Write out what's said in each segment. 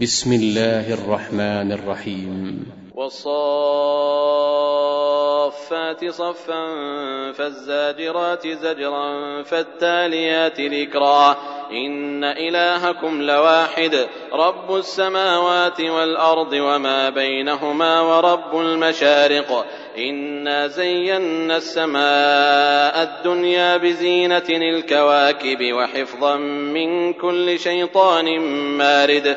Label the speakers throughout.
Speaker 1: بسم الله الرحمن الرحيم.
Speaker 2: والصافات صفا فالزاجرات زجرا فالتاليات ذكرا. إن إلهكم لواحد رب السماوات والأرض وما بينهما ورب المشارق. إنا زينا السماء الدنيا بزينة الكواكب وحفظا من كل شيطان مارد.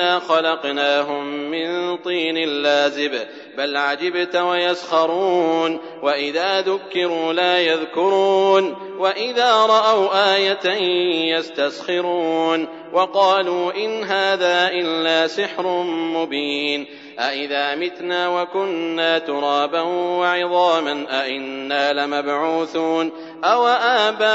Speaker 2: إنا خلقناهم من طين لازب بل عجبت ويسخرون وإذا ذكروا لا يذكرون وإذا رأوا آية يستسخرون وقالوا إن هذا إلا سحر مبين أإذا متنا وكنا ترابا وعظاما أإنا لمبعوثون أو آباؤنا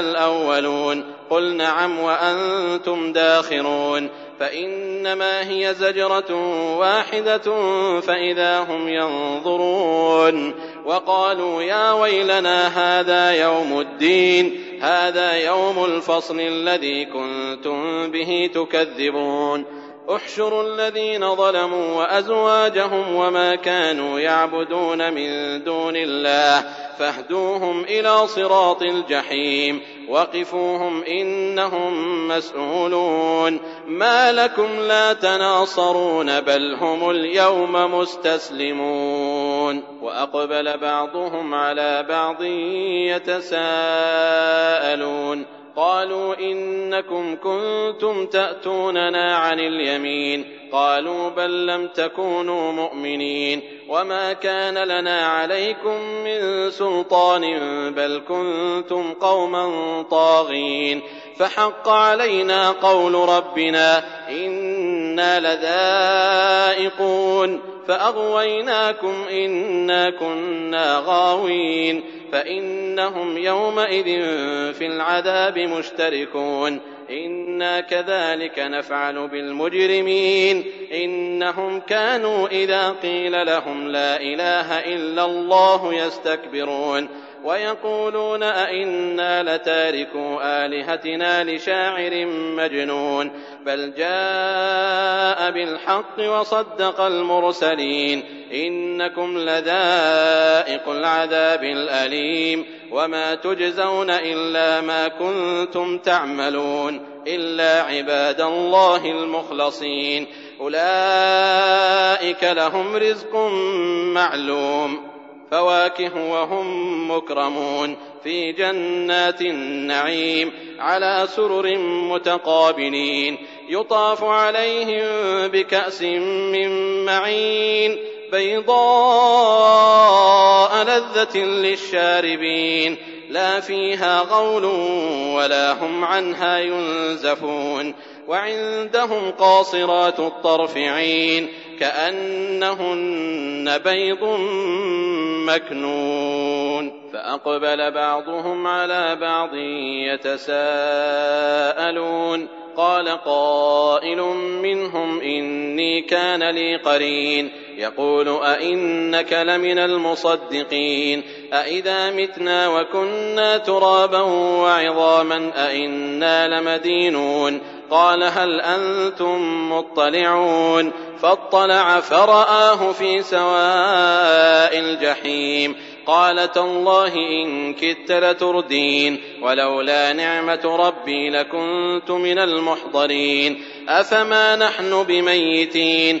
Speaker 2: الأولون قل نعم وأنتم داخرون فإنما هي زجرة واحدة فإذا هم ينظرون وقالوا يا ويلنا هذا يوم الدين هذا يوم الفصل الذي كنتم به تكذبون. احشروا الذين ظلموا وأزواجهم وما كانوا يعبدون من دون الله فاهدوهم إلى صراط الجحيم. وقفوهم إنهم مسؤولون. ما لكم لا تناصرون بل هم اليوم مستسلمون. وأقبل بعضهم على بعض يتساءلون. قالوا إنكم كنتم تأتوننا عن اليمين. قالوا بل لم تكونوا مؤمنين. وما كان لنا عليكم من سلطان بل كنتم قوما طاغين فحق علينا قول ربنا إنا لذائقون فأغويناكم إنا كنا غاوين فإنهم يومئذ في العذاب مشتركون إنا كذلك نفعل بالمجرمين إنهم كانوا إذا قيل لهم لا إله إلا الله يستكبرون ويقولون أئنا لتاركوا آلهتنا لشاعر مجنون بل جاء بالحق وصدق المرسلين إنكم لذائق العذاب الأليم وما تجزون إلا ما كنتم تعملون إلا عباد الله المخلصين. أولئك لهم رزق معلوم. فواكه وهم مكرمون. في جنات النعيم. على سرر متقابلين. يطاف عليهم بكأس من معين. بيضاء لذة للشاربين لا فيها غول ولا هم عنها ينزفون وعندهم قاصرات الطرف عين كأنهن بيض مكنون فأقبل بعضهم على بعض يتساءلون قال قائل منهم إني كان لي قرين يقول أئنك لمن المصدقين أئذا متنا وكنا ترابا وعظاما أئنا لمدينون قال هل أنتم مطلعون فاطلع فرآه في سواء الجحيم قال تالله إن كدت لتردين ولولا نعمة ربي لكنت من المحضرين أفما نحن بميتين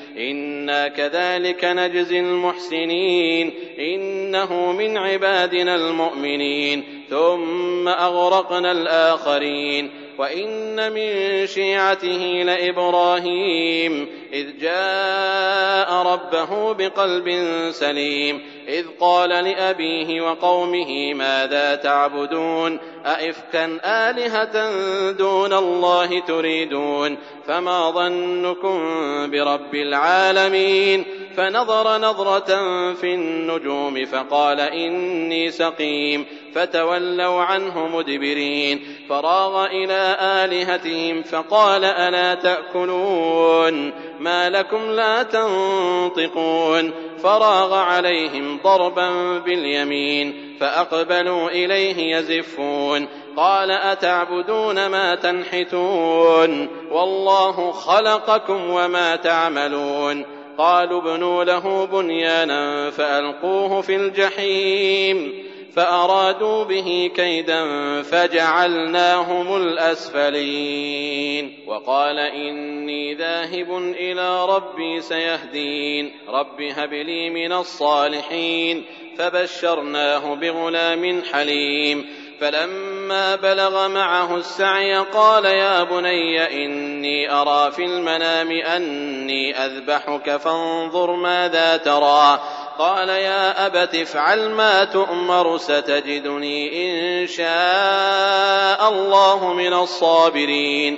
Speaker 2: إنا كذلك نجزي المحسنين إنه من عبادنا المؤمنين ثم أغرقنا الآخرين وإن من شيعته لإبراهيم إذ جاء ربه بقلب سليم إذ قال لأبيه وقومه ماذا تعبدون أئفكا آلهة دون الله تريدون فما ظنكم برب العالمين فنظر نظرة في النجوم فقال إني سقيم فتولوا عنه مدبرين فراغ إلى آلهتهم فقال ألا تأكلون ما لكم لا تنطقون فراغ عليهم ضربا باليمين فأقبلوا إليه يزفون. قال أتعبدون ما تنحتون؟ والله خلقكم وما تعملون. قالوا ابنوا له بنيانا فألقوه في الجحيم. فأرادوا به كيدا فجعلناهم الأسفلين. وقال إني ذاهب إلى ربي سيهدين. رب هب لي من الصالحين. فبشرناه بغلام حليم. فلما بلغ معه السعي قال يا بني إني أرى في المنام أني أذبحك فانظر ماذا ترى. قال يا أبت افعل ما تؤمر ستجدني إن شاء الله من الصابرين.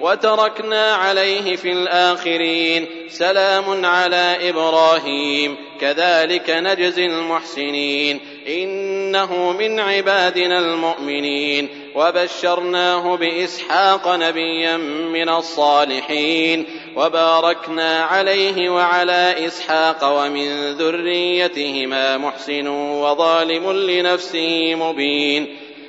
Speaker 2: وتركنا عليه في الآخرين. سلام على إبراهيم. كذلك نجزي المحسنين. إنه من عبادنا المؤمنين. وبشرناه بإسحاق نبيا من الصالحين. وباركنا عليه وعلى إسحاق ومن ذريتهما محسن وظالم لنفسه مبين.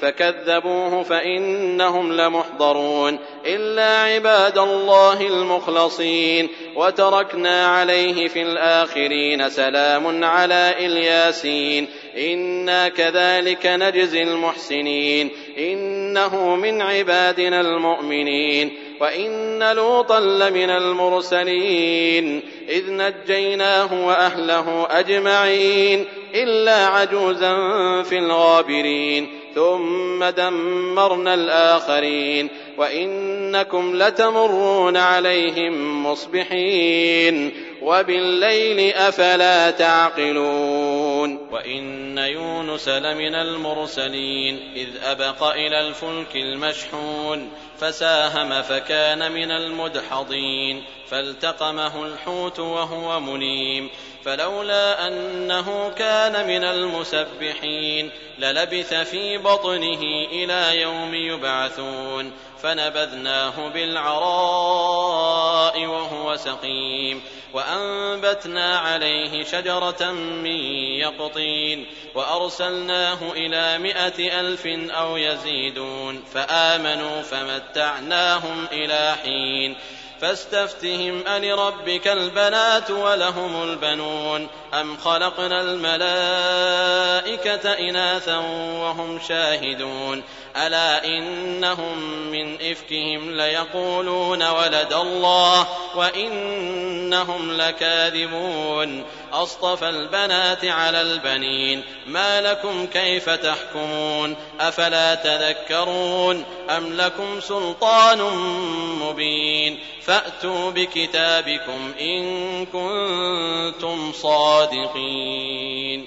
Speaker 2: فكذبوه فإنهم لمحضرون إلا عباد الله المخلصين وتركنا عليه في الآخرين سلام على إلياسين إنا كذلك نجزي المحسنين إنه من عبادنا المؤمنين وإن لوطا لمن المرسلين إذ نجيناه وأهله أجمعين إلا عجوزا في الغابرين ثم دمرنا الآخرين وإنكم لتمرون عليهم مصبحين وبالليل أفلا تعقلون وإن يونس لمن المرسلين إذ أبق إلى الفلك المشحون فساهم فكان من المدحضين فالتقمه الحوت وهو مليم فلولا أنه كان من المسبحين للبث في بطنه إلى يوم يبعثون فنبذناه بالعراء وهو سقيم وأنبتنا عليه شجرة من يقطين وأرسلناه إلى مائة ألف أو يزيدون فآمنوا فمتعناهم إلى حين فاستفتهم ألربك البنات ولهم البنون أم خلقنا الملائكة إناثا وهم شاهدون؟ ألا إنهم من إفكهم ليقولون ولد الله وإنهم لكاذبون؟ أصطفى البنات على البنين ما لكم كيف تحكمون؟ أفلا تذكرون أم لكم سلطان مبين؟ فأتوا بكتابكم إن كنتم صادقين.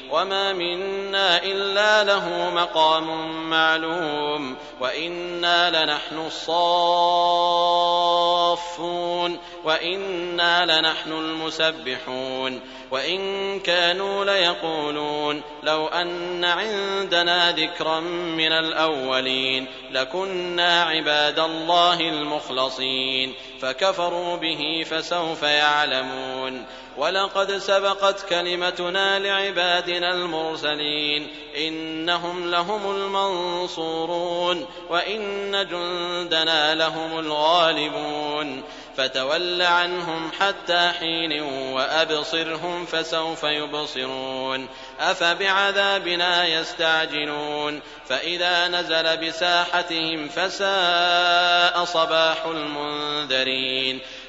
Speaker 2: وما منا إلا له مقام معلوم وإنا لنحن الصافون وإنا لنحن المسبحون وإن كانوا ليقولون لو أن عندنا ذكرا من الأولين لكنا عباد الله المخلصين فكفروا به فسوف يعلمون. ولقد سبقت كلمتنا لعبادنا المرسلين. إنهم لهم المنصورون. وإن جندنا لهم الغالبون. فتول عنهم حتى حين وأبصرهم فسوف يبصرون. أفبعذابنا يستعجلون. فإذا نزل بساحتهم فساء صباح المنذرين.